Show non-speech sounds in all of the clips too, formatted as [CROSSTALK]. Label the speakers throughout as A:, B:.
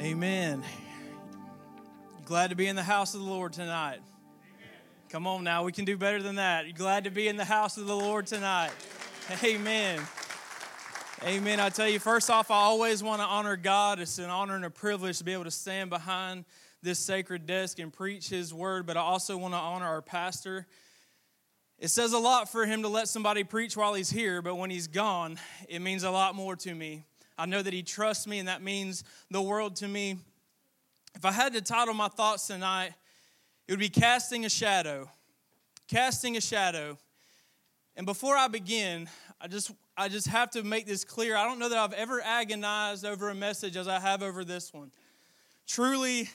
A: Amen. Glad to be in the house of the Lord tonight. Come on now, we can do better than that. You glad to be in the house of the Lord tonight? Amen. Amen. I tell you, first off, I always want to honor God. It's an honor and a privilege to be able to stand behind this sacred desk and preach His word, but I also want to honor our pastor. It says a lot for him to let somebody preach while he's here, but when he's gone, it means a lot more to me. I know that he trusts me, and that means the world to me. If I had to title my thoughts tonight, it would be Casting a Shadow. Casting a Shadow. And before I begin, I just, I just have to make this clear. I don't know that I've ever agonized over a message as I have over this one. Truly,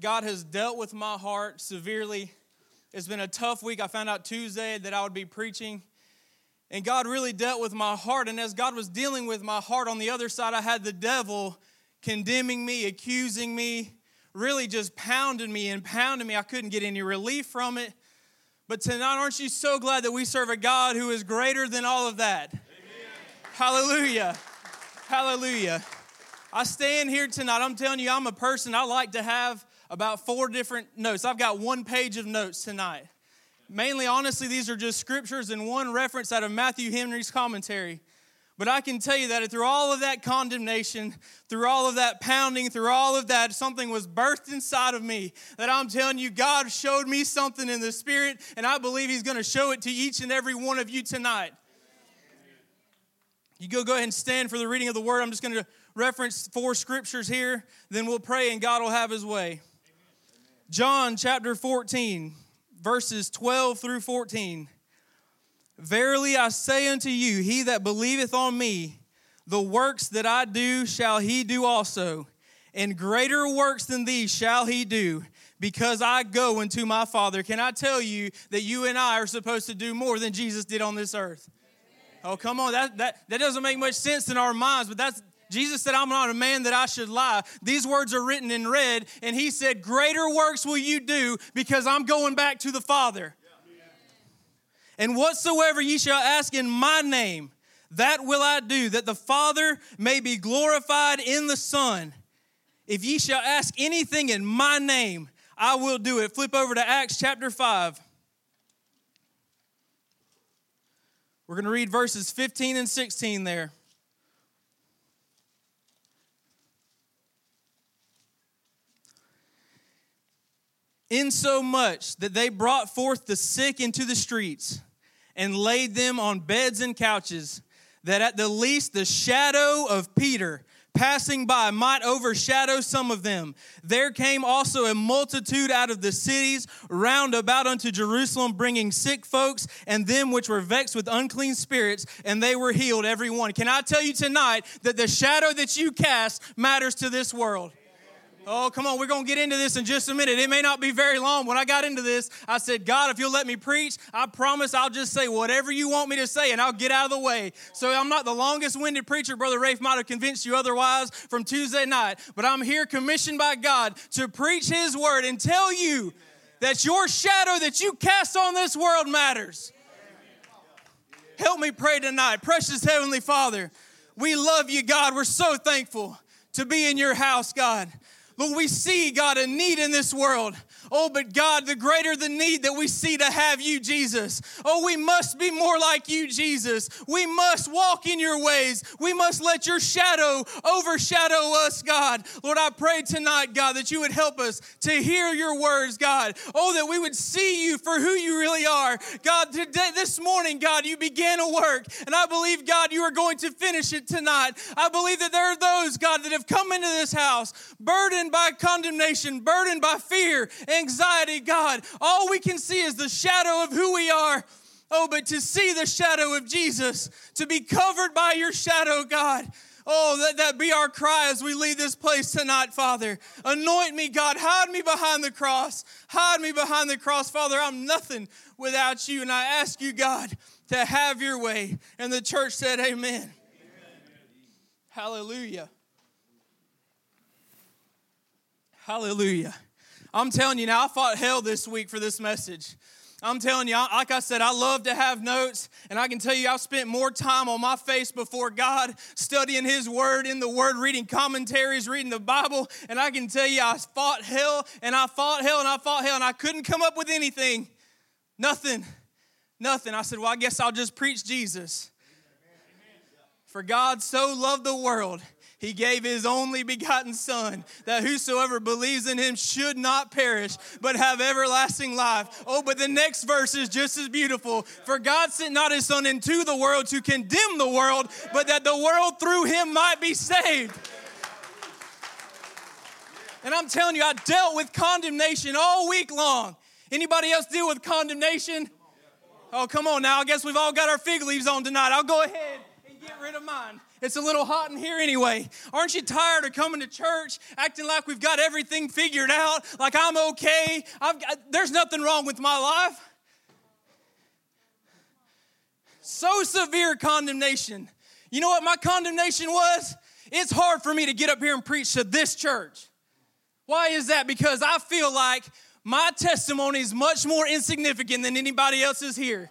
A: God has dealt with my heart severely. It's been a tough week. I found out Tuesday that I would be preaching and God really dealt with my heart. And as God was dealing with my heart, on the other side, I had the devil condemning me, accusing me, really just pounding me and pounding me. I couldn't get any relief from it. But tonight, aren't you so glad that we serve a God who is greater than all of that? Amen. Hallelujah. Hallelujah. I stand here tonight. I'm telling you, I'm a person, I like to have about four different notes. I've got one page of notes tonight. Mainly, honestly, these are just scriptures and one reference out of Matthew Henry's commentary. But I can tell you that through all of that condemnation, through all of that pounding, through all of that, something was birthed inside of me. That I'm telling you, God showed me something in the Spirit, and I believe He's going to show it to each and every one of you tonight. You go, go ahead and stand for the reading of the Word. I'm just going to reference four scriptures here, then we'll pray, and God will have His way. John chapter 14 verses 12 through 14. Verily I say unto you, he that believeth on me, the works that I do shall he do also, and greater works than these shall he do, because I go unto my Father. Can I tell you that you and I are supposed to do more than Jesus did on this earth? Oh, come on. That, that, that doesn't make much sense in our minds, but that's, Jesus said, I'm not a man that I should lie. These words are written in red, and he said, Greater works will you do because I'm going back to the Father. And whatsoever ye shall ask in my name, that will I do, that the Father may be glorified in the Son. If ye shall ask anything in my name, I will do it. Flip over to Acts chapter 5. We're going to read verses 15 and 16 there. Insomuch that they brought forth the sick into the streets and laid them on beds and couches, that at the least the shadow of Peter passing by might overshadow some of them. There came also a multitude out of the cities round about unto Jerusalem, bringing sick folks and them which were vexed with unclean spirits, and they were healed, every one. Can I tell you tonight that the shadow that you cast matters to this world? Oh, come on, we're going to get into this in just a minute. It may not be very long. When I got into this, I said, God, if you'll let me preach, I promise I'll just say whatever you want me to say and I'll get out of the way. So I'm not the longest winded preacher. Brother Rafe might have convinced you otherwise from Tuesday night, but I'm here commissioned by God to preach His word and tell you that your shadow that you cast on this world matters. Help me pray tonight. Precious Heavenly Father, we love you, God. We're so thankful to be in your house, God. Lord, we see, God, a need in this world. Oh, but God, the greater the need that we see to have you, Jesus. Oh, we must be more like you, Jesus. We must walk in your ways. We must let your shadow overshadow us, God. Lord, I pray tonight, God, that you would help us to hear your words, God. Oh, that we would see you for who you really are. God, today, this morning, God, you began a work, and I believe, God, you are going to finish it tonight. I believe that there are those, God, that have come into this house burdened by condemnation, burdened by fear anxiety, God. All we can see is the shadow of who we are. Oh, but to see the shadow of Jesus, to be covered by your shadow, God. Oh, let that be our cry as we leave this place tonight, Father. Anoint me, God. Hide me behind the cross. Hide me behind the cross, Father. I'm nothing without you. And I ask you, God, to have your way. And the church said, Amen. Amen. Hallelujah. Hallelujah. I'm telling you now, I fought hell this week for this message. I'm telling you, like I said, I love to have notes, and I can tell you I've spent more time on my face before God studying His Word, in the Word, reading commentaries, reading the Bible, and I can tell you I fought hell, and I fought hell, and I fought hell, and I couldn't come up with anything. Nothing. Nothing. I said, Well, I guess I'll just preach Jesus. For God so loved the world he gave his only begotten Son, that whosoever believes in him should not perish, but have everlasting life. Oh, but the next verse is just as beautiful. For God sent not his Son into the world to condemn the world, but that the world through him might be saved. And I'm telling you, I dealt with condemnation all week long. Anybody else deal with condemnation? Oh, come on now. I guess we've all got our fig leaves on tonight. I'll go ahead get rid of mine. It's a little hot in here anyway. Aren't you tired of coming to church acting like we've got everything figured out, like I'm okay? I've got, there's nothing wrong with my life. So severe condemnation. You know what my condemnation was? It's hard for me to get up here and preach to this church. Why is that? Because I feel like my testimony is much more insignificant than anybody else's here.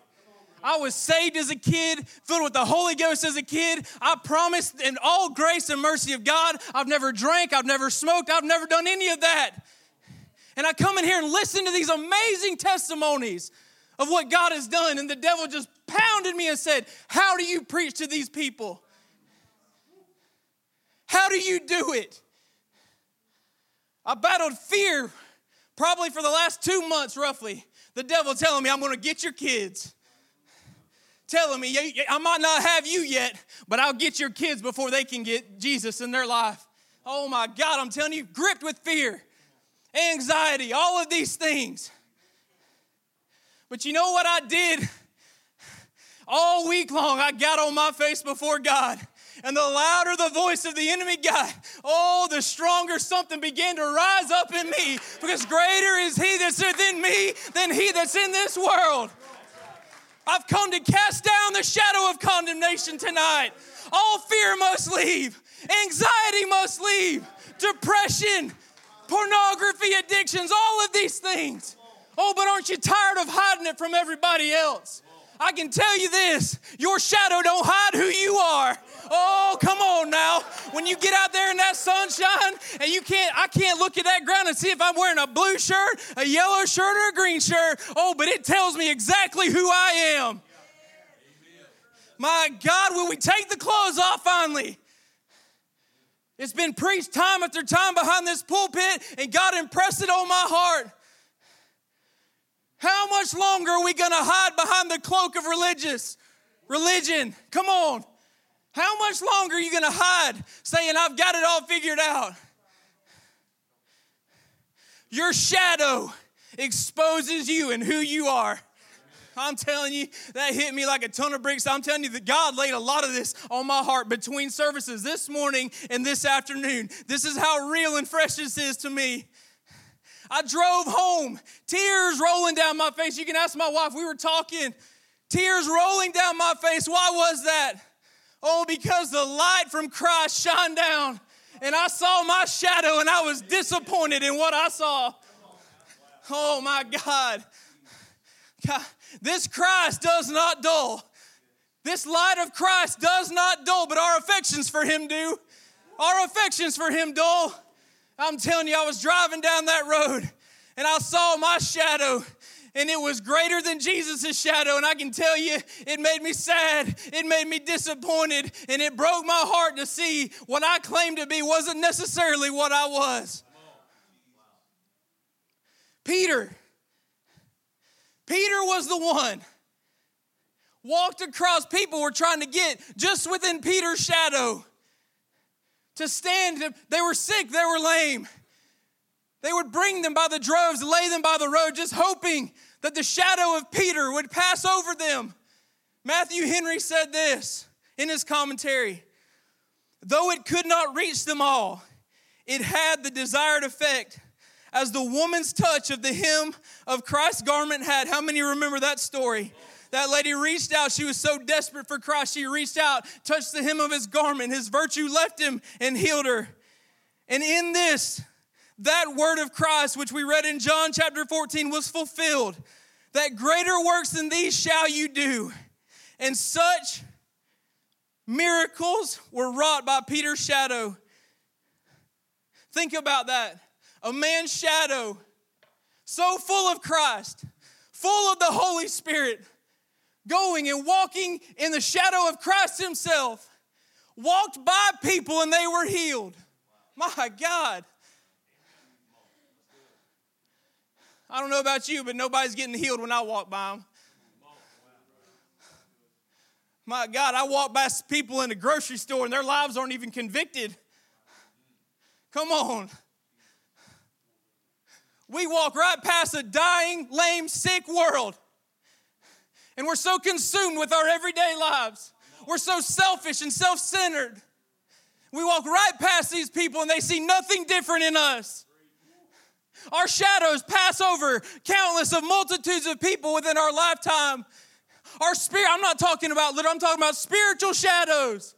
A: I was saved as a kid, filled with the Holy Ghost as a kid. I promised in all grace and mercy of God, I've never drank, I've never smoked, I've never done any of that. And I come in here and listen to these amazing testimonies of what God has done. And the devil just pounded me and said, How do you preach to these people? How do you do it? I battled fear probably for the last two months, roughly. The devil telling me, I'm going to get your kids telling me, I might not have you yet, but I'll get your kids before they can get Jesus in their life. Oh my God, I'm telling you, gripped with fear, anxiety, all of these things. But you know what I did? All week long, I got on my face before God. And the louder the voice of the enemy got, oh, the stronger something began to rise up in me. Because greater is he that's within me than he that's in this world. I've come to cast down the shadow of condemnation tonight. All fear must leave, anxiety must leave, depression, pornography addictions, all of these things. Oh, but aren't you tired of hiding it from everybody else? I can tell you this your shadow don't hide who you are. Oh, come on now. When you get out there in that sunshine and you can't, I can't look at that ground and see if I'm wearing a blue shirt, a yellow shirt, or a green shirt. Oh, but it tells me exactly who I am. My God, will we take the clothes off finally? It's been preached time after time behind this pulpit, and God impressed it on my heart. How much longer are we going to hide behind the cloak of religious religion? Come on. How much longer are you going to hide saying, I've got it all figured out? Your shadow exposes you and who you are. I'm telling you, that hit me like a ton of bricks. I'm telling you that God laid a lot of this on my heart between services this morning and this afternoon. This is how real and fresh this is to me. I drove home, tears rolling down my face. You can ask my wife, we were talking, tears rolling down my face. Why was that? Oh, because the light from Christ shone down and I saw my shadow and I was disappointed in what I saw. Oh my God. God. This Christ does not dull. This light of Christ does not dull, but our affections for Him do. Our affections for Him dull. I'm telling you, I was driving down that road and I saw my shadow and it was greater than Jesus' shadow. And I can tell you, it made me sad, it made me disappointed, and it broke my heart to see what I claimed to be wasn't necessarily what I was. Peter, Peter was the one walked across people were trying to get just within Peter's shadow to stand. They were sick, they were lame. They would bring them by the droves, lay them by the road, just hoping that the shadow of Peter would pass over them. Matthew Henry said this in his commentary Though it could not reach them all, it had the desired effect. As the woman's touch of the hem of Christ's garment had. How many remember that story? That lady reached out. She was so desperate for Christ. She reached out, touched the hem of his garment. His virtue left him and healed her. And in this, that word of Christ, which we read in John chapter 14, was fulfilled. that greater works than these shall you do. And such miracles were wrought by Peter's shadow. Think about that. A man's shadow, so full of Christ, full of the Holy Spirit, going and walking in the shadow of Christ Himself, walked by people and they were healed. My God. I don't know about you, but nobody's getting healed when I walk by them. My God, I walk by people in the grocery store and their lives aren't even convicted. Come on. We walk right past a dying, lame, sick world. And we're so consumed with our everyday lives. We're so selfish and self centered. We walk right past these people and they see nothing different in us. Our shadows pass over countless of multitudes of people within our lifetime. Our spirit, I'm not talking about little, I'm talking about spiritual shadows.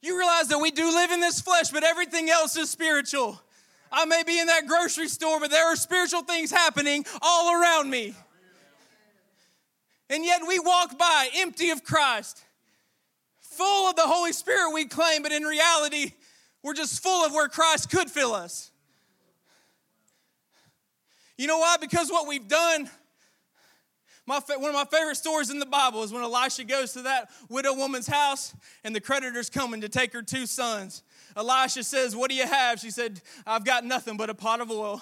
A: You realize that we do live in this flesh, but everything else is spiritual. I may be in that grocery store, but there are spiritual things happening all around me. And yet we walk by empty of Christ, full of the Holy Spirit we claim, but in reality, we're just full of where Christ could fill us. You know why? Because what we've done, my, one of my favorite stories in the Bible is when Elisha goes to that widow woman's house and the creditors coming to take her two sons. Elisha says, What do you have? She said, I've got nothing but a pot of oil.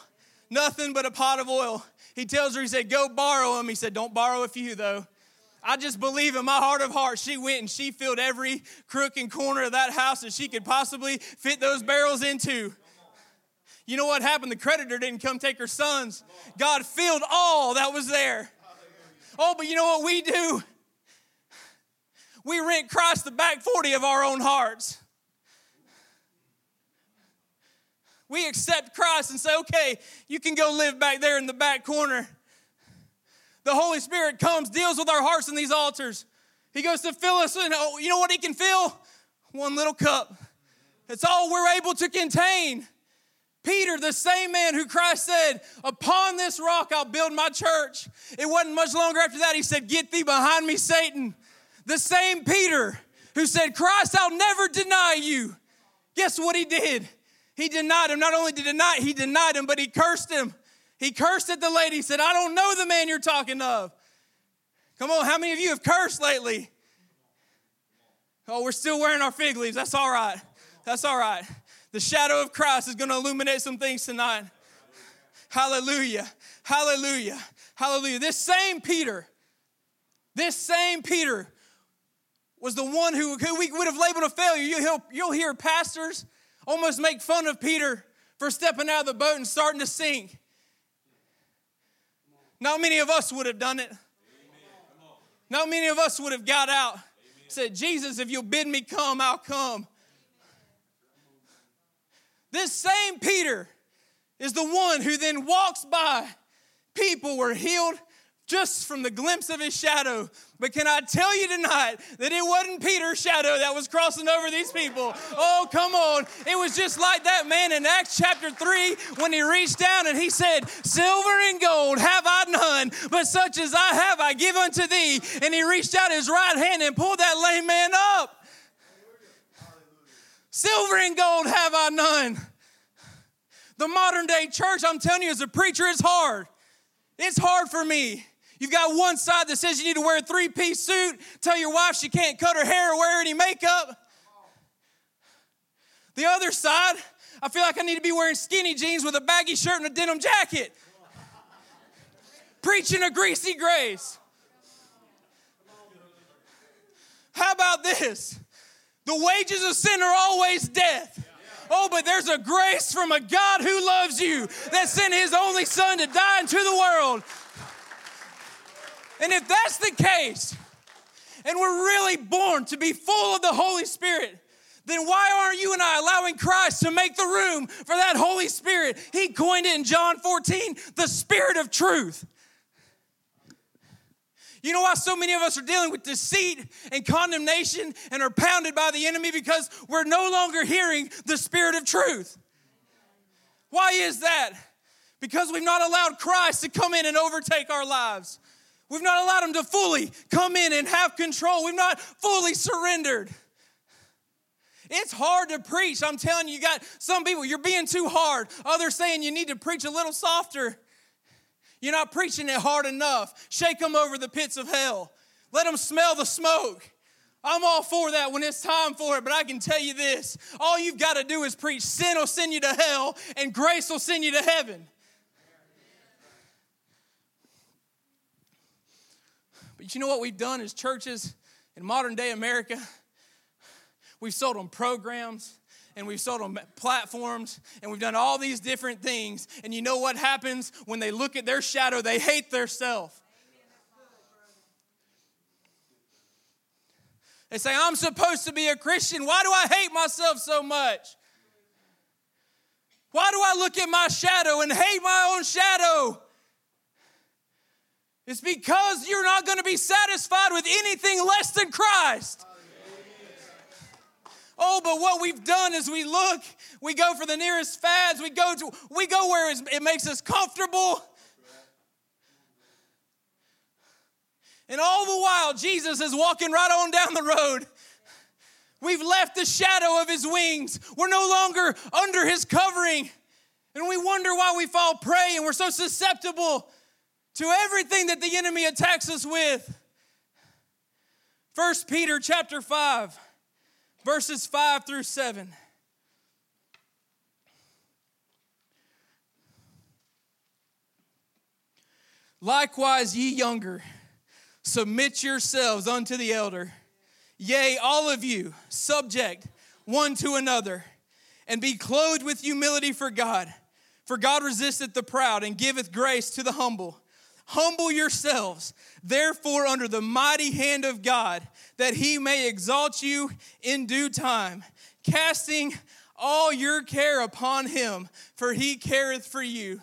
A: Nothing but a pot of oil. He tells her, He said, Go borrow them. He said, Don't borrow a few though. I just believe in my heart of hearts, she went and she filled every crook and corner of that house that she could possibly fit those barrels into. You know what happened? The creditor didn't come take her sons. God filled all that was there. Oh, but you know what we do? We rent Christ the back 40 of our own hearts. We accept Christ and say, okay, you can go live back there in the back corner. The Holy Spirit comes, deals with our hearts in these altars. He goes to fill us, and oh, you know what He can fill? One little cup. It's all we're able to contain. Peter, the same man who Christ said, Upon this rock I'll build my church. It wasn't much longer after that, he said, Get thee behind me, Satan. The same Peter who said, Christ, I'll never deny you. Guess what he did? He denied him. Not only did he deny, he denied him, but he cursed him. He cursed at the lady. He said, I don't know the man you're talking of. Come on, how many of you have cursed lately? Oh, we're still wearing our fig leaves. That's all right. That's all right. The shadow of Christ is going to illuminate some things tonight. Hallelujah. Hallelujah. Hallelujah. This same Peter, this same Peter was the one who, who we would have labeled a failure. You'll, you'll hear pastors almost make fun of Peter for stepping out of the boat and starting to sink. Not many of us would have done it. Not many of us would have got out. Said, Jesus, if you'll bid me come, I'll come. This same Peter is the one who then walks by. People were healed, just from the glimpse of his shadow. But can I tell you tonight that it wasn't Peter's shadow that was crossing over these people? Oh, come on. It was just like that man in Acts chapter 3 when he reached down and he said, Silver and gold have I none, but such as I have I give unto thee. And he reached out his right hand and pulled that lame man up. Silver and gold have I none. The modern day church, I'm telling you, as a preacher, it's hard. It's hard for me. You've got one side that says you need to wear a three piece suit, tell your wife she can't cut her hair or wear any makeup. The other side, I feel like I need to be wearing skinny jeans with a baggy shirt and a denim jacket. Preaching a greasy grace. How about this? The wages of sin are always death. Oh, but there's a grace from a God who loves you that sent his only son to die into the world and if that's the case, and we're really born to be full of the Holy Spirit, then why aren't you and I allowing Christ to make the room for that Holy Spirit? He coined it in John 14, the Spirit of truth. You know why so many of us are dealing with deceit and condemnation and are pounded by the enemy? Because we're no longer hearing the Spirit of truth. Why is that? Because we've not allowed Christ to come in and overtake our lives. We've not allowed Him to fully come in and have control. We've not fully surrendered. It's hard to preach. I'm telling you, you got some people, you're being too hard. Others saying you need to preach a little softer. You're not preaching it hard enough. Shake them over the pits of hell. Let them smell the smoke. I'm all for that when it's time for it, but I can tell you this all you've got to do is preach. Sin will send you to hell, and grace will send you to heaven. But you know what we've done as churches in modern day America? We've sold them programs and we've sold them platforms and we've done all these different things. And you know what happens when they look at their shadow? They hate their self. They say, I'm supposed to be a Christian. Why do I hate myself so much? Why do I look at my shadow and hate my own shadow? It's because you're not going to be satisfied with anything less than Christ. Oh, but what we've done is we look, we go for the nearest fads, we go to we go where it makes us comfortable. And all the while, Jesus is walking right on down the road. We've left the shadow of his wings. We're no longer under his covering. And we wonder why we fall prey and we're so susceptible to everything that the enemy attacks us with. First Peter chapter 5 verses 5 through 7. Likewise, ye younger, submit yourselves unto the elder. Yea, all of you, subject one to another, and be clothed with humility for God. For God resisteth the proud and giveth grace to the humble. Humble yourselves, therefore, under the mighty hand of God, that he may exalt you in due time, casting all your care upon him, for he careth for you.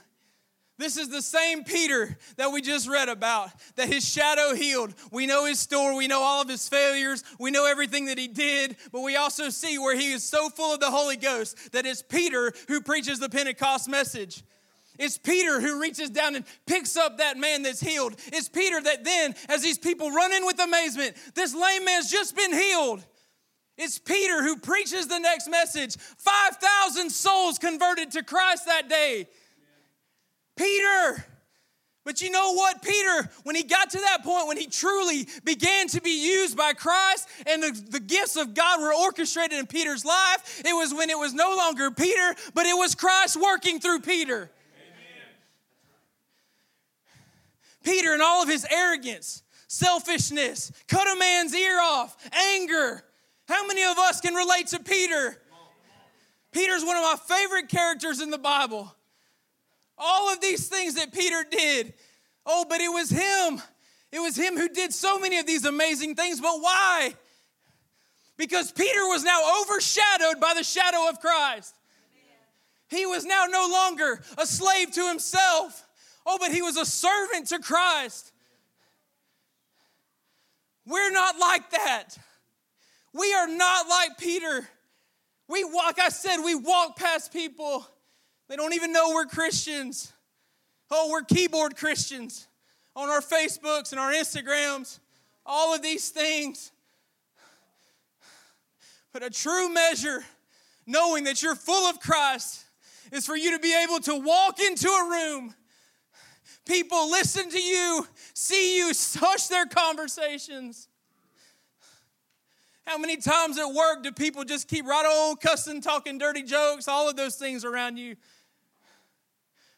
A: This is the same Peter that we just read about, that his shadow healed. We know his story, we know all of his failures, we know everything that he did, but we also see where he is so full of the Holy Ghost that it's Peter who preaches the Pentecost message. It's Peter who reaches down and picks up that man that's healed. It's Peter that then, as these people run in with amazement, this lame man's just been healed. It's Peter who preaches the next message. 5,000 souls converted to Christ that day. Peter. But you know what? Peter, when he got to that point, when he truly began to be used by Christ and the, the gifts of God were orchestrated in Peter's life, it was when it was no longer Peter, but it was Christ working through Peter. Peter, in all of his arrogance, selfishness, cut a man's ear off, anger. How many of us can relate to Peter? Peter's one of my favorite characters in the Bible. All of these things that Peter did. Oh, but it was him. It was him who did so many of these amazing things. But why? Because Peter was now overshadowed by the shadow of Christ. He was now no longer a slave to himself. Oh, but he was a servant to Christ. We're not like that. We are not like Peter. We walk, like I said, we walk past people. They don't even know we're Christians. Oh, we're keyboard Christians on our Facebooks and our Instagrams, all of these things. But a true measure, knowing that you're full of Christ, is for you to be able to walk into a room People listen to you, see you, [LAUGHS] hush their conversations. How many times at work do people just keep right on cussing, talking dirty jokes, all of those things around you?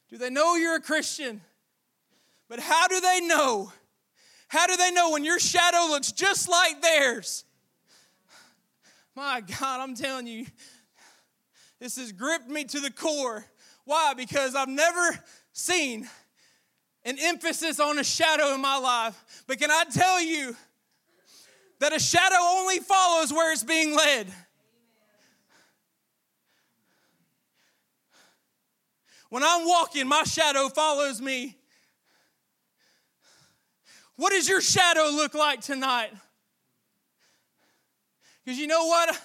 A: Do they know you're a Christian? But how do they know? How do they know when your shadow looks just like theirs? My God, I'm telling you, this has gripped me to the core. Why? Because I've never seen an emphasis on a shadow in my life. But can I tell you that a shadow only follows where it's being led? When I'm walking, my shadow follows me. What does your shadow look like tonight? Because you know what?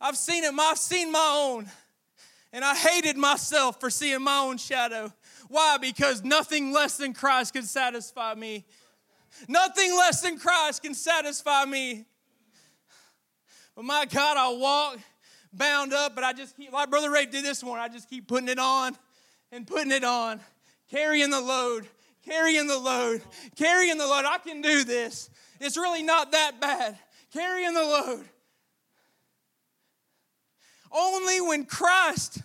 A: I've seen it, I've seen my own. And I hated myself for seeing my own shadow. Why? Because nothing less than Christ can satisfy me. Nothing less than Christ can satisfy me. But my God, I walk bound up, but I just keep, like Brother Rafe did this morning, I just keep putting it on and putting it on, carrying the load, carrying the load, carrying the load. I can do this. It's really not that bad. Carrying the load. Only when Christ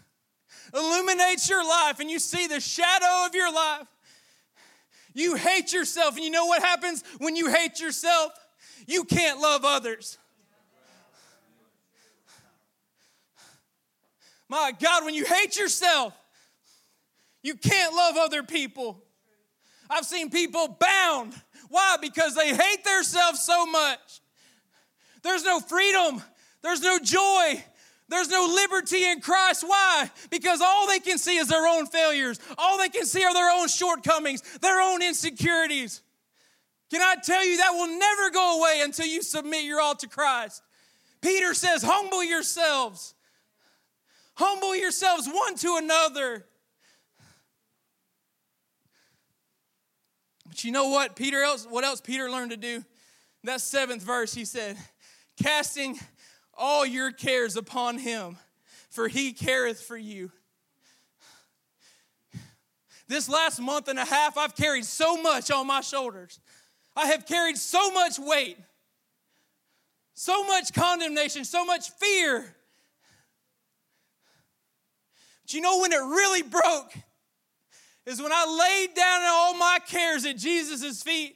A: illuminates your life and you see the shadow of your life, you hate yourself. And you know what happens when you hate yourself? You can't love others. My God, when you hate yourself, you can't love other people. I've seen people bound. Why? Because they hate themselves so much. There's no freedom, there's no joy, there's no liberty in Christ. Why? Because all they can see is their own failures. All they can see are their own shortcomings, their own insecurities. Can I tell you that will never go away until you submit your all to Christ? Peter says, Humble yourselves. Humble yourselves one to another. But you know what Peter else what else Peter learned to do? That seventh verse, he said, casting all your cares upon him, for he careth for you. This last month and a half, I've carried so much on my shoulders. I have carried so much weight, so much condemnation, so much fear. But you know when it really broke? Is when I laid down all my cares at Jesus' feet.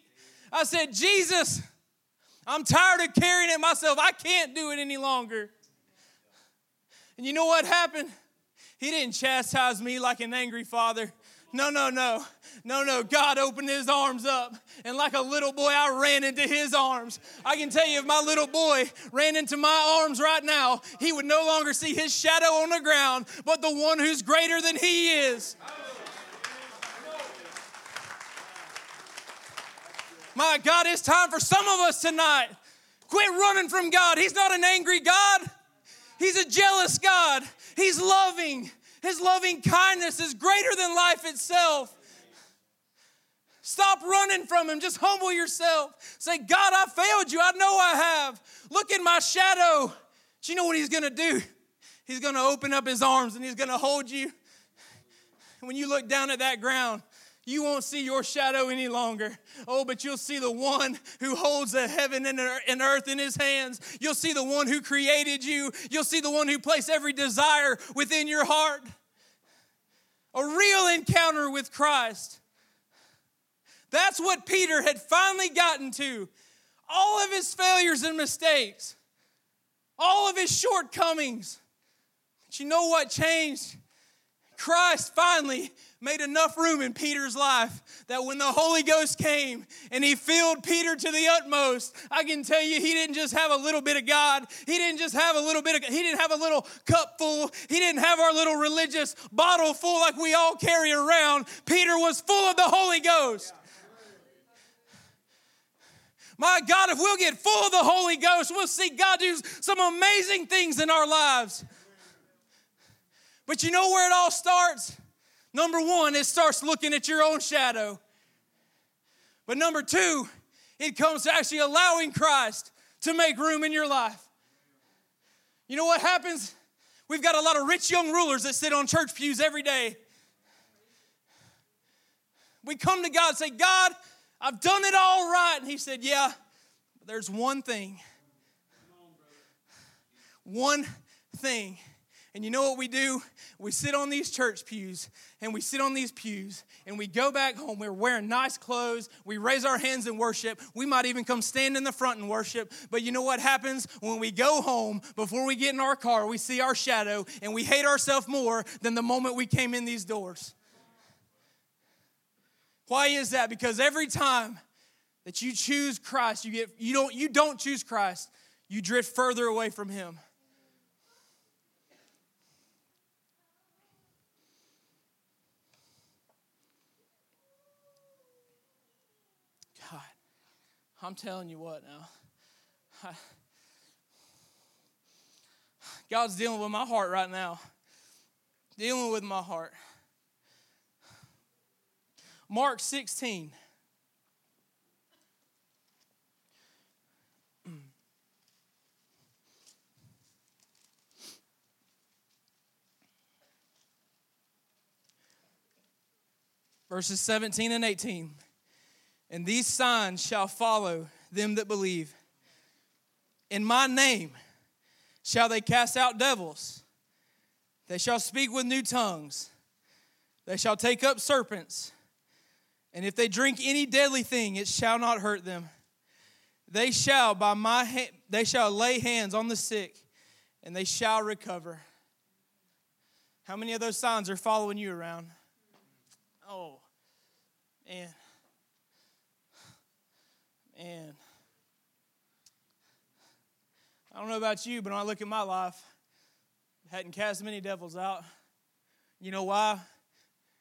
A: I said, Jesus, I'm tired of carrying it myself. I can't do it any longer. And you know what happened? He didn't chastise me like an angry father. No, no, no. No, no. God opened his arms up, and like a little boy, I ran into his arms. I can tell you, if my little boy ran into my arms right now, he would no longer see his shadow on the ground, but the one who's greater than he is. My God, it's time for some of us tonight. Quit running from God. He's not an angry God, He's a jealous God. He's loving. His loving kindness is greater than life itself. Stop running from Him. Just humble yourself. Say, God, I failed you. I know I have. Look in my shadow. Do you know what He's going to do? He's going to open up His arms and He's going to hold you. When you look down at that ground, you won't see your shadow any longer. Oh, but you'll see the one who holds the heaven and earth in his hands. You'll see the one who created you. You'll see the one who placed every desire within your heart. A real encounter with Christ. That's what Peter had finally gotten to. All of his failures and mistakes, all of his shortcomings. But you know what changed? Christ finally made enough room in Peter's life that when the Holy Ghost came and he filled Peter to the utmost, I can tell you he didn't just have a little bit of God. He didn't just have a little bit of he didn't have a little cup full. He didn't have our little religious bottle full like we all carry around. Peter was full of the Holy Ghost. My God, if we'll get full of the Holy Ghost, we'll see God do some amazing things in our lives. But you know where it all starts? Number one, it starts looking at your own shadow. But number two, it comes to actually allowing Christ to make room in your life. You know what happens? We've got a lot of rich young rulers that sit on church pews every day. We come to God and say, God, I've done it all right. And He said, Yeah, but there's one thing. One thing and you know what we do? We sit on these church pews and we sit on these pews and we go back home. We're wearing nice clothes. We raise our hands in worship. We might even come stand in the front and worship. But you know what happens? When we go home, before we get in our car, we see our shadow and we hate ourselves more than the moment we came in these doors. Why is that? Because every time that you choose Christ, you get you don't you don't choose Christ, you drift further away from him. I'm telling you what now. God's dealing with my heart right now. Dealing with my heart. Mark 16. Verses 17 and 18. And these signs shall follow them that believe. In my name shall they cast out devils. They shall speak with new tongues. They shall take up serpents. And if they drink any deadly thing, it shall not hurt them. They shall by my ha- they shall lay hands on the sick, and they shall recover. How many of those signs are following you around? Oh, man. Man. I don't know about you, but when I look at my life, hadn't cast many devils out. You know why?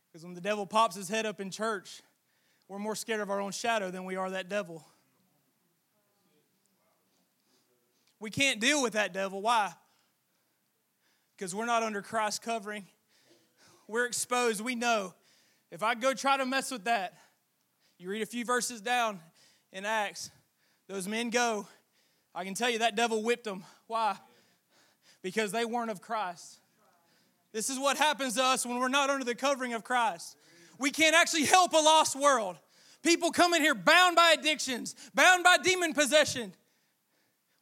A: Because when the devil pops his head up in church, we're more scared of our own shadow than we are that devil. We can't deal with that devil. Why? Because we're not under Christ's covering. We're exposed. We know. If I go try to mess with that, you read a few verses down in Acts, those men go. I can tell you that devil whipped them. Why? Because they weren't of Christ. This is what happens to us when we're not under the covering of Christ. We can't actually help a lost world. People come in here bound by addictions, bound by demon possession.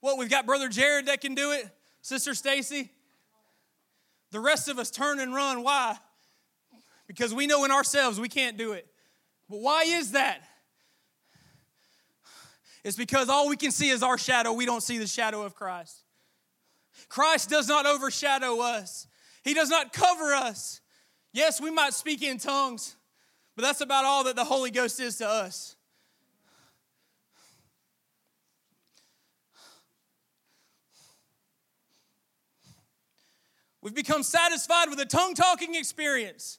A: What, we've got Brother Jared that can do it, Sister Stacy. The rest of us turn and run. Why? Because we know in ourselves we can't do it. But why is that? It's because all we can see is our shadow. We don't see the shadow of Christ. Christ does not overshadow us, He does not cover us. Yes, we might speak in tongues, but that's about all that the Holy Ghost is to us. We've become satisfied with a tongue talking experience.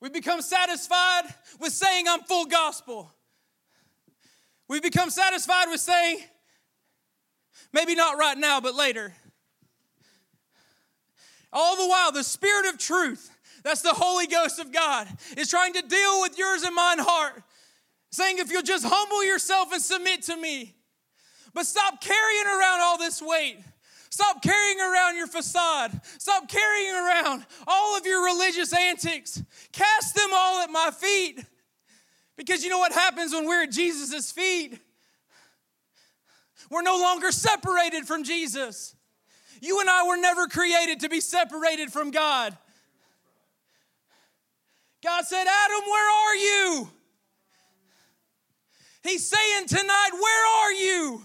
A: We've become satisfied with saying, I'm full gospel. We've become satisfied with saying, maybe not right now, but later. All the while, the Spirit of truth, that's the Holy Ghost of God, is trying to deal with yours and mine heart, saying, if you'll just humble yourself and submit to me, but stop carrying around all this weight. Stop carrying around your facade. Stop carrying around all of your religious antics. Cast them all at my feet. Because you know what happens when we're at Jesus' feet? We're no longer separated from Jesus. You and I were never created to be separated from God. God said, Adam, where are you? He's saying tonight, Where are you?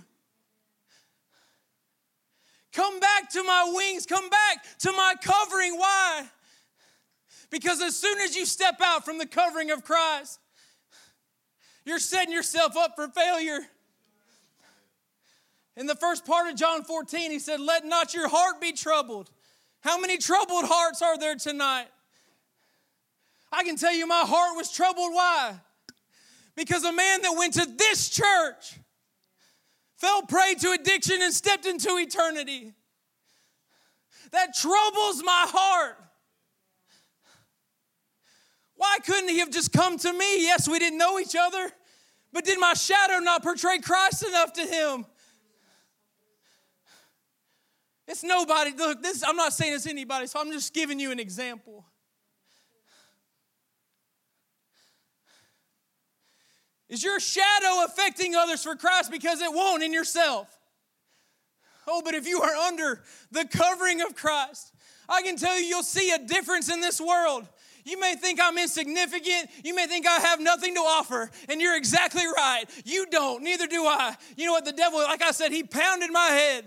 A: Come back to my wings, come back to my covering. Why? Because as soon as you step out from the covering of Christ, you're setting yourself up for failure. In the first part of John 14, he said, Let not your heart be troubled. How many troubled hearts are there tonight? I can tell you my heart was troubled. Why? Because a man that went to this church fell prey to addiction and stepped into eternity. That troubles my heart. Why couldn't he have just come to me? Yes, we didn't know each other, but did my shadow not portray Christ enough to him? It's nobody. Look, this I'm not saying it's anybody, so I'm just giving you an example. Is your shadow affecting others for Christ? Because it won't in yourself. Oh, but if you are under the covering of Christ, I can tell you, you'll see a difference in this world. You may think I'm insignificant. You may think I have nothing to offer. And you're exactly right. You don't. Neither do I. You know what? The devil, like I said, he pounded my head.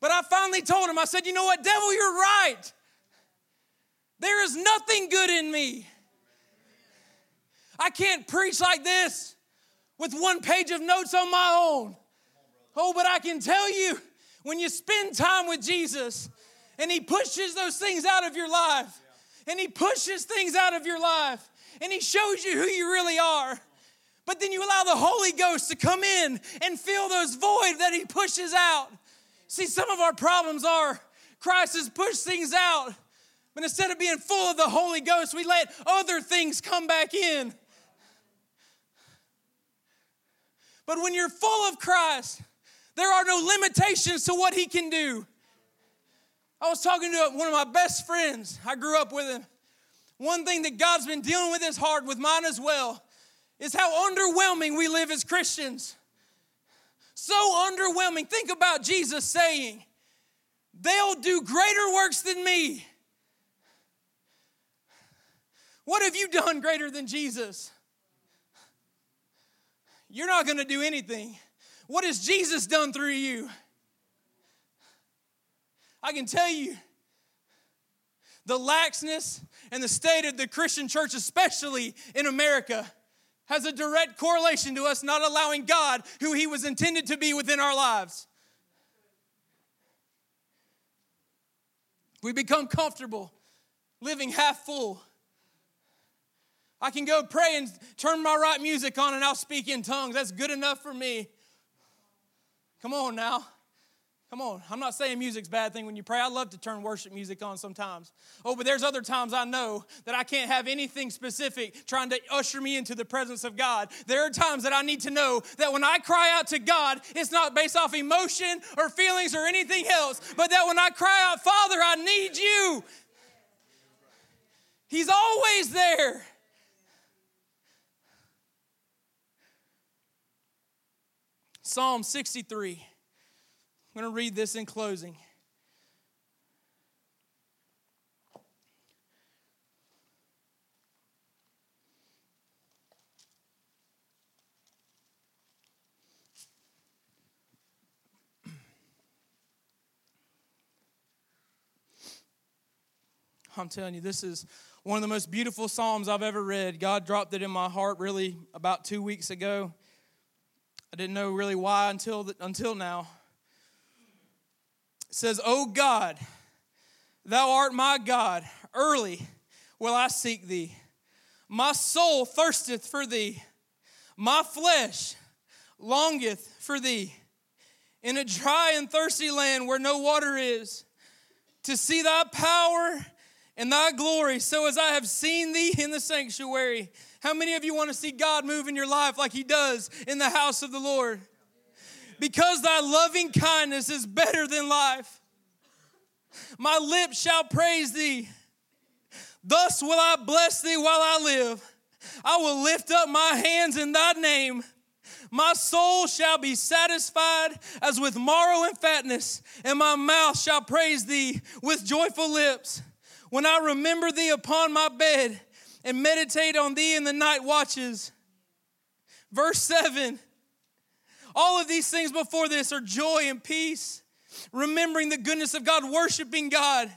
A: But I finally told him, I said, you know what, devil, you're right. There is nothing good in me. I can't preach like this with one page of notes on my own. Oh, but I can tell you, when you spend time with Jesus and He pushes those things out of your life, and He pushes things out of your life, and He shows you who you really are. But then you allow the Holy Ghost to come in and fill those void that He pushes out. See, some of our problems are Christ has pushed things out, but instead of being full of the Holy Ghost, we let other things come back in. But when you're full of Christ, there are no limitations to what He can do. I was talking to one of my best friends, I grew up with him. One thing that God's been dealing with his heart, with mine as well, is how underwhelming we live as Christians. So underwhelming. Think about Jesus saying, They'll do greater works than me. What have you done greater than Jesus? You're not going to do anything. What has Jesus done through you? I can tell you the laxness and the state of the Christian church, especially in America, has a direct correlation to us not allowing God who He was intended to be within our lives. We become comfortable living half full. I can go pray and turn my right music on and I'll speak in tongues. That's good enough for me. Come on now. Come on. I'm not saying music's bad thing when you pray. I love to turn worship music on sometimes. Oh, but there's other times I know that I can't have anything specific trying to usher me into the presence of God. There are times that I need to know that when I cry out to God, it's not based off emotion or feelings or anything else, but that when I cry out, Father, I need you. He's always there. Psalm 63. I'm going to read this in closing. I'm telling you, this is one of the most beautiful Psalms I've ever read. God dropped it in my heart really about two weeks ago. I didn't know really why until, the, until now. Says, O God, thou art my God, early will I seek thee. My soul thirsteth for thee, my flesh longeth for thee. In a dry and thirsty land where no water is, to see thy power and thy glory, so as I have seen thee in the sanctuary. How many of you want to see God move in your life like he does in the house of the Lord? Because thy loving kindness is better than life. My lips shall praise thee. Thus will I bless thee while I live. I will lift up my hands in thy name. My soul shall be satisfied as with marrow and fatness, and my mouth shall praise thee with joyful lips. When I remember thee upon my bed and meditate on thee in the night watches. Verse 7 all of these things before this are joy and peace, remembering the goodness of God, worshiping God.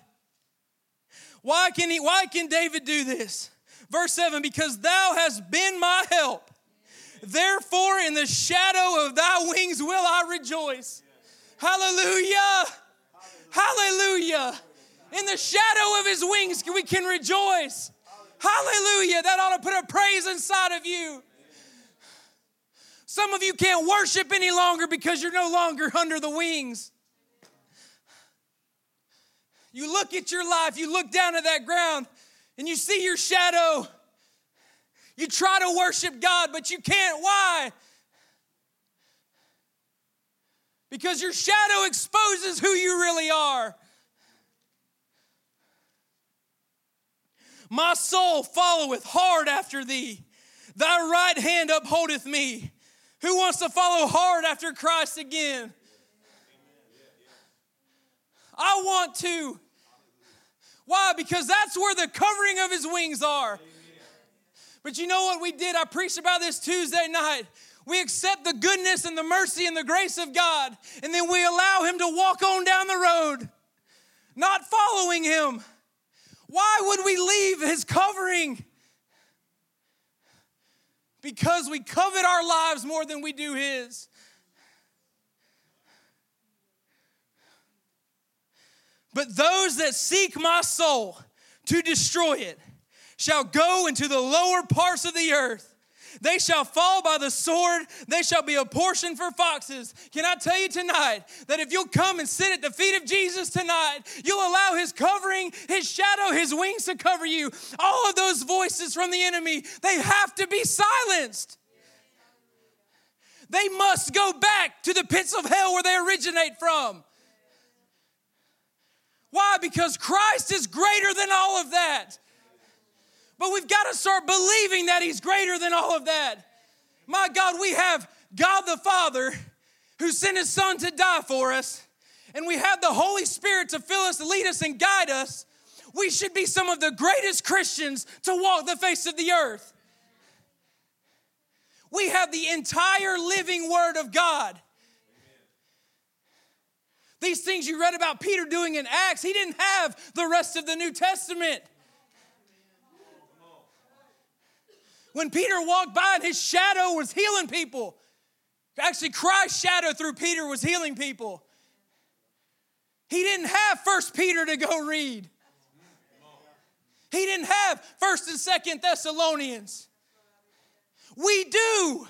A: Why can he why can David do this? Verse 7 because thou hast been my help. Therefore in the shadow of thy wings will I rejoice. Hallelujah. Hallelujah. In the shadow of his wings we can rejoice. Hallelujah. That ought to put a praise inside of you. Some of you can't worship any longer because you're no longer under the wings. You look at your life, you look down at that ground, and you see your shadow. You try to worship God, but you can't. Why? Because your shadow exposes who you really are. My soul followeth hard after thee. Thy right hand upholdeth me. Who wants to follow hard after Christ again? I want to. Why? Because that's where the covering of his wings are. But you know what we did? I preached about this Tuesday night. We accept the goodness and the mercy and the grace of God, and then we allow him to walk on down the road, not following him. Why would we leave his covering? Because we covet our lives more than we do His. But those that seek my soul to destroy it shall go into the lower parts of the earth. They shall fall by the sword. They shall be a portion for foxes. Can I tell you tonight that if you'll come and sit at the feet of Jesus tonight, you'll allow his covering, his shadow, his wings to cover you. All of those voices from the enemy, they have to be silenced. They must go back to the pits of hell where they originate from. Why? Because Christ is greater than all of that. But we've got to start believing that He's greater than all of that. My God, we have God the Father who sent His Son to die for us, and we have the Holy Spirit to fill us, lead us, and guide us. We should be some of the greatest Christians to walk the face of the earth. We have the entire living Word of God. These things you read about Peter doing in Acts, he didn't have the rest of the New Testament. When Peter walked by and his shadow was healing people, actually, Christ's shadow through Peter was healing people. He didn't have First Peter to go read. He didn't have First and Second Thessalonians. We do.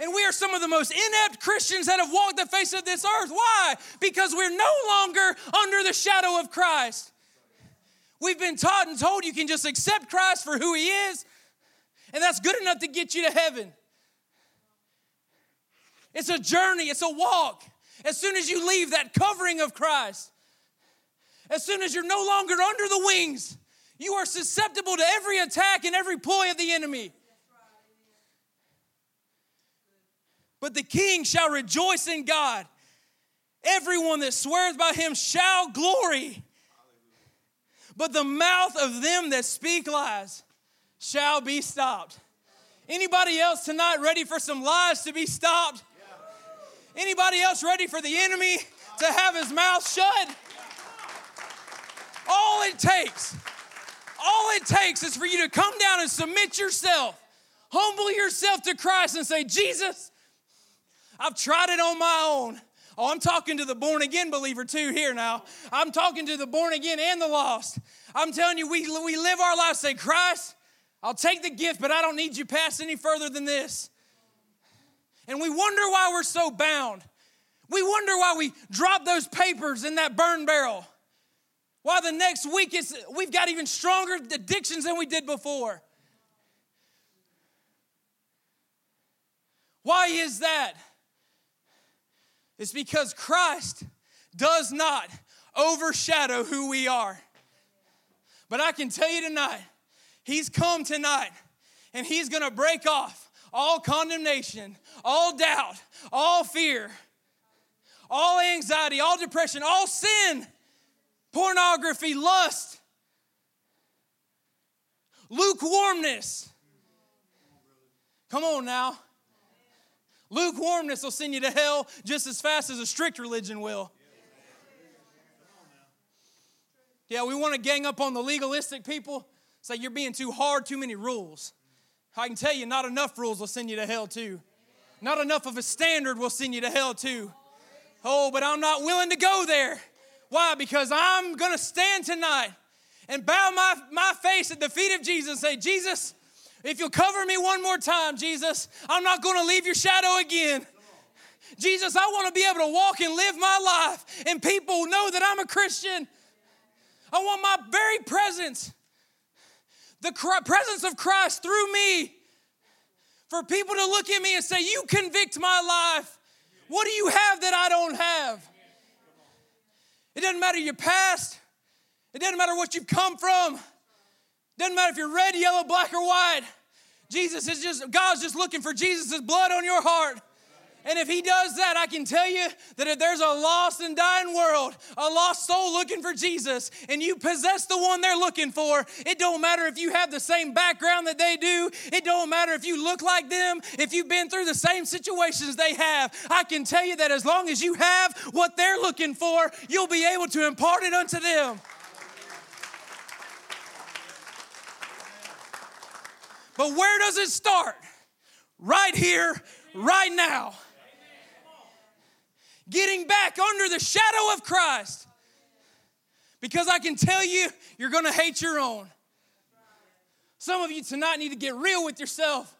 A: And we are some of the most inept Christians that have walked the face of this earth. Why? Because we're no longer under the shadow of Christ. We've been taught and told you can just accept Christ for who He is, and that's good enough to get you to heaven. It's a journey, it's a walk. As soon as you leave that covering of Christ, as soon as you're no longer under the wings, you are susceptible to every attack and every ploy of the enemy. But the king shall rejoice in God. Everyone that swears by him shall glory. But the mouth of them that speak lies shall be stopped. Anybody else tonight ready for some lies to be stopped? Anybody else ready for the enemy to have his mouth shut? All it takes, all it takes is for you to come down and submit yourself, humble yourself to Christ and say, Jesus, I've tried it on my own. Oh, I'm talking to the born again believer too here now. I'm talking to the born again and the lost. I'm telling you, we, we live our lives say, Christ, I'll take the gift, but I don't need you past any further than this. And we wonder why we're so bound. We wonder why we drop those papers in that burn barrel. Why the next week is we've got even stronger addictions than we did before. Why is that? It's because Christ does not overshadow who we are. But I can tell you tonight, He's come tonight and He's gonna break off all condemnation, all doubt, all fear, all anxiety, all depression, all sin, pornography, lust, lukewarmness. Come on now. Lukewarmness will send you to hell just as fast as a strict religion will. Yeah, we want to gang up on the legalistic people, say you're being too hard, too many rules. I can tell you, not enough rules will send you to hell, too. Not enough of a standard will send you to hell, too. Oh, but I'm not willing to go there. Why? Because I'm going to stand tonight and bow my, my face at the feet of Jesus and say, Jesus, if you'll cover me one more time, Jesus, I'm not going to leave your shadow again. Jesus, I want to be able to walk and live my life, and people know that I'm a Christian. I want my very presence, the presence of Christ through me, for people to look at me and say, You convict my life. What do you have that I don't have? It doesn't matter your past, it doesn't matter what you've come from. it Doesn't matter if you're red, yellow, black, or white. Jesus is just, God's just looking for Jesus' blood on your heart. And if he does that, I can tell you that if there's a lost and dying world, a lost soul looking for Jesus, and you possess the one they're looking for, it don't matter if you have the same background that they do. It don't matter if you look like them, if you've been through the same situations they have. I can tell you that as long as you have what they're looking for, you'll be able to impart it unto them. But where does it start? Right here, right now. Getting back under the shadow of Christ. Because I can tell you, you're going to hate your own. Some of you tonight need to get real with yourself.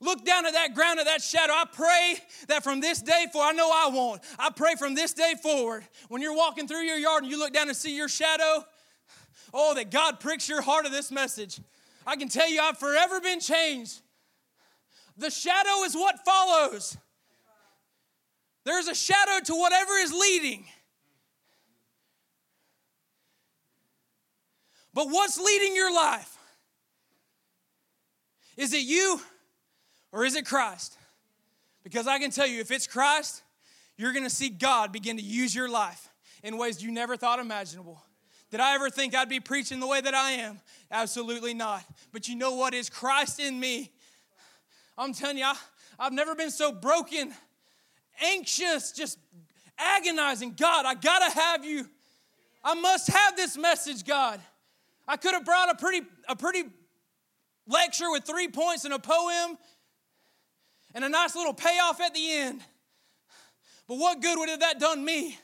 A: Look down at that ground, at that shadow. I pray that from this day forward, I know I won't. I pray from this day forward, when you're walking through your yard and you look down and see your shadow, oh, that God pricks your heart of this message. I can tell you I've forever been changed. The shadow is what follows. There's a shadow to whatever is leading. But what's leading your life? Is it you or is it Christ? Because I can tell you, if it's Christ, you're gonna see God begin to use your life in ways you never thought imaginable. Did I ever think I'd be preaching the way that I am? Absolutely not. But you know what is Christ in me? I'm telling you, I, I've never been so broken, anxious, just agonizing. God, I gotta have you. I must have this message, God. I could have brought a pretty, a pretty lecture with three points and a poem and a nice little payoff at the end. But what good would have that done me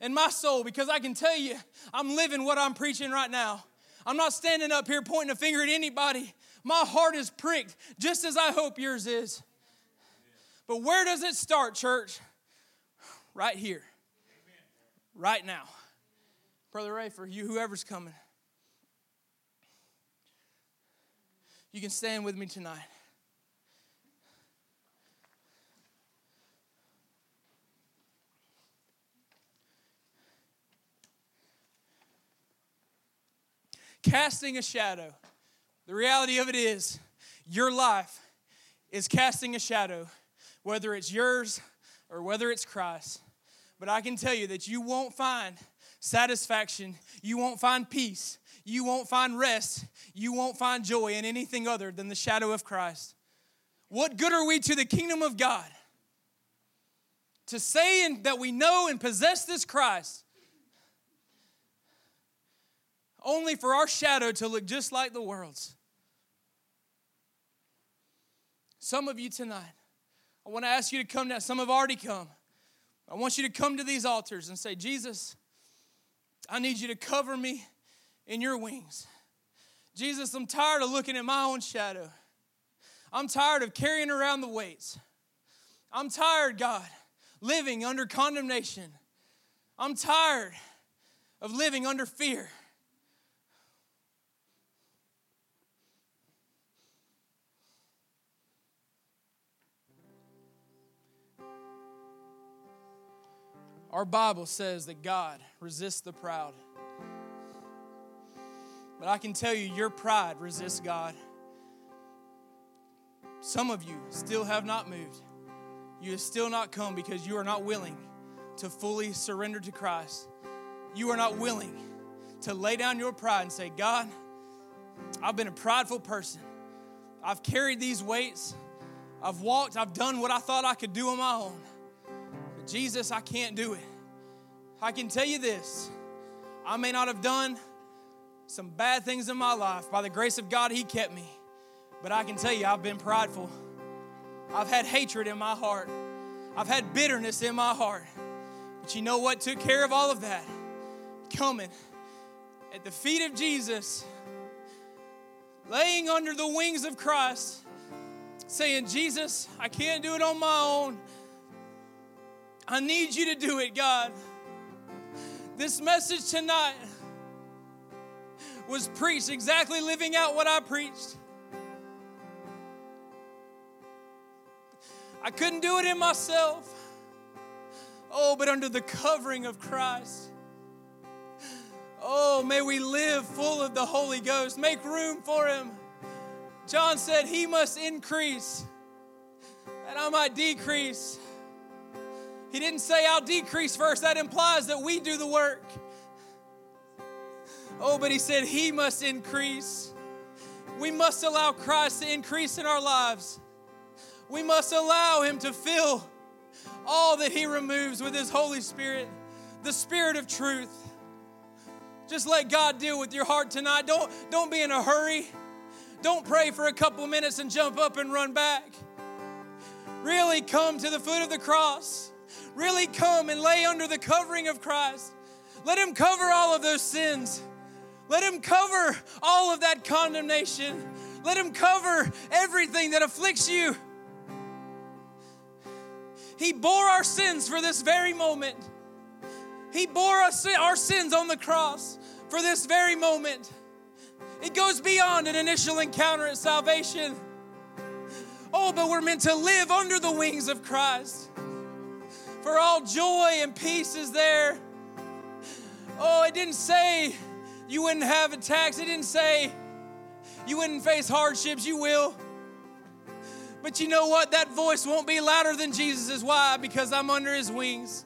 A: and my soul? Because I can tell you, I'm living what I'm preaching right now. I'm not standing up here pointing a finger at anybody. My heart is pricked, just as I hope yours is. But where does it start, church? Right here. Right now. Brother Ray, for you, whoever's coming, you can stand with me tonight. casting a shadow. The reality of it is, your life is casting a shadow, whether it's yours or whether it's Christ. But I can tell you that you won't find satisfaction, you won't find peace, you won't find rest, you won't find joy in anything other than the shadow of Christ. What good are we to the kingdom of God? To say that we know and possess this Christ only for our shadow to look just like the world's. Some of you tonight, I want to ask you to come down. Some have already come. I want you to come to these altars and say, Jesus, I need you to cover me in your wings. Jesus, I'm tired of looking at my own shadow. I'm tired of carrying around the weights. I'm tired, God, living under condemnation. I'm tired of living under fear. Our Bible says that God resists the proud. But I can tell you, your pride resists God. Some of you still have not moved. You have still not come because you are not willing to fully surrender to Christ. You are not willing to lay down your pride and say, God, I've been a prideful person. I've carried these weights. I've walked, I've done what I thought I could do on my own. Jesus, I can't do it. I can tell you this I may not have done some bad things in my life. By the grace of God, He kept me. But I can tell you, I've been prideful. I've had hatred in my heart. I've had bitterness in my heart. But you know what took care of all of that? Coming at the feet of Jesus, laying under the wings of Christ, saying, Jesus, I can't do it on my own. I need you to do it, God. This message tonight was preached exactly living out what I preached. I couldn't do it in myself. Oh, but under the covering of Christ. Oh, may we live full of the Holy Ghost. Make room for Him. John said, He must increase, and I might decrease. He didn't say, I'll decrease first. That implies that we do the work. Oh, but he said, He must increase. We must allow Christ to increase in our lives. We must allow Him to fill all that He removes with His Holy Spirit, the Spirit of truth. Just let God deal with your heart tonight. Don't, don't be in a hurry. Don't pray for a couple minutes and jump up and run back. Really come to the foot of the cross really come and lay under the covering of Christ. Let Him cover all of those sins. Let Him cover all of that condemnation. Let Him cover everything that afflicts you. He bore our sins for this very moment. He bore us, our sins on the cross for this very moment. It goes beyond an initial encounter at salvation. Oh, but we're meant to live under the wings of Christ for all joy and peace is there. Oh, it didn't say you wouldn't have attacks. It didn't say you wouldn't face hardships. You will. But you know what? That voice won't be louder than Jesus' Why? Because I'm under his wings.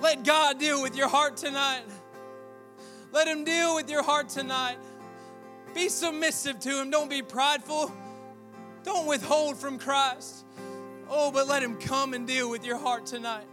A: Let God deal with your heart tonight. Let him deal with your heart tonight. Be submissive to him. Don't be prideful. Don't withhold from Christ. Oh, but let him come and deal with your heart tonight.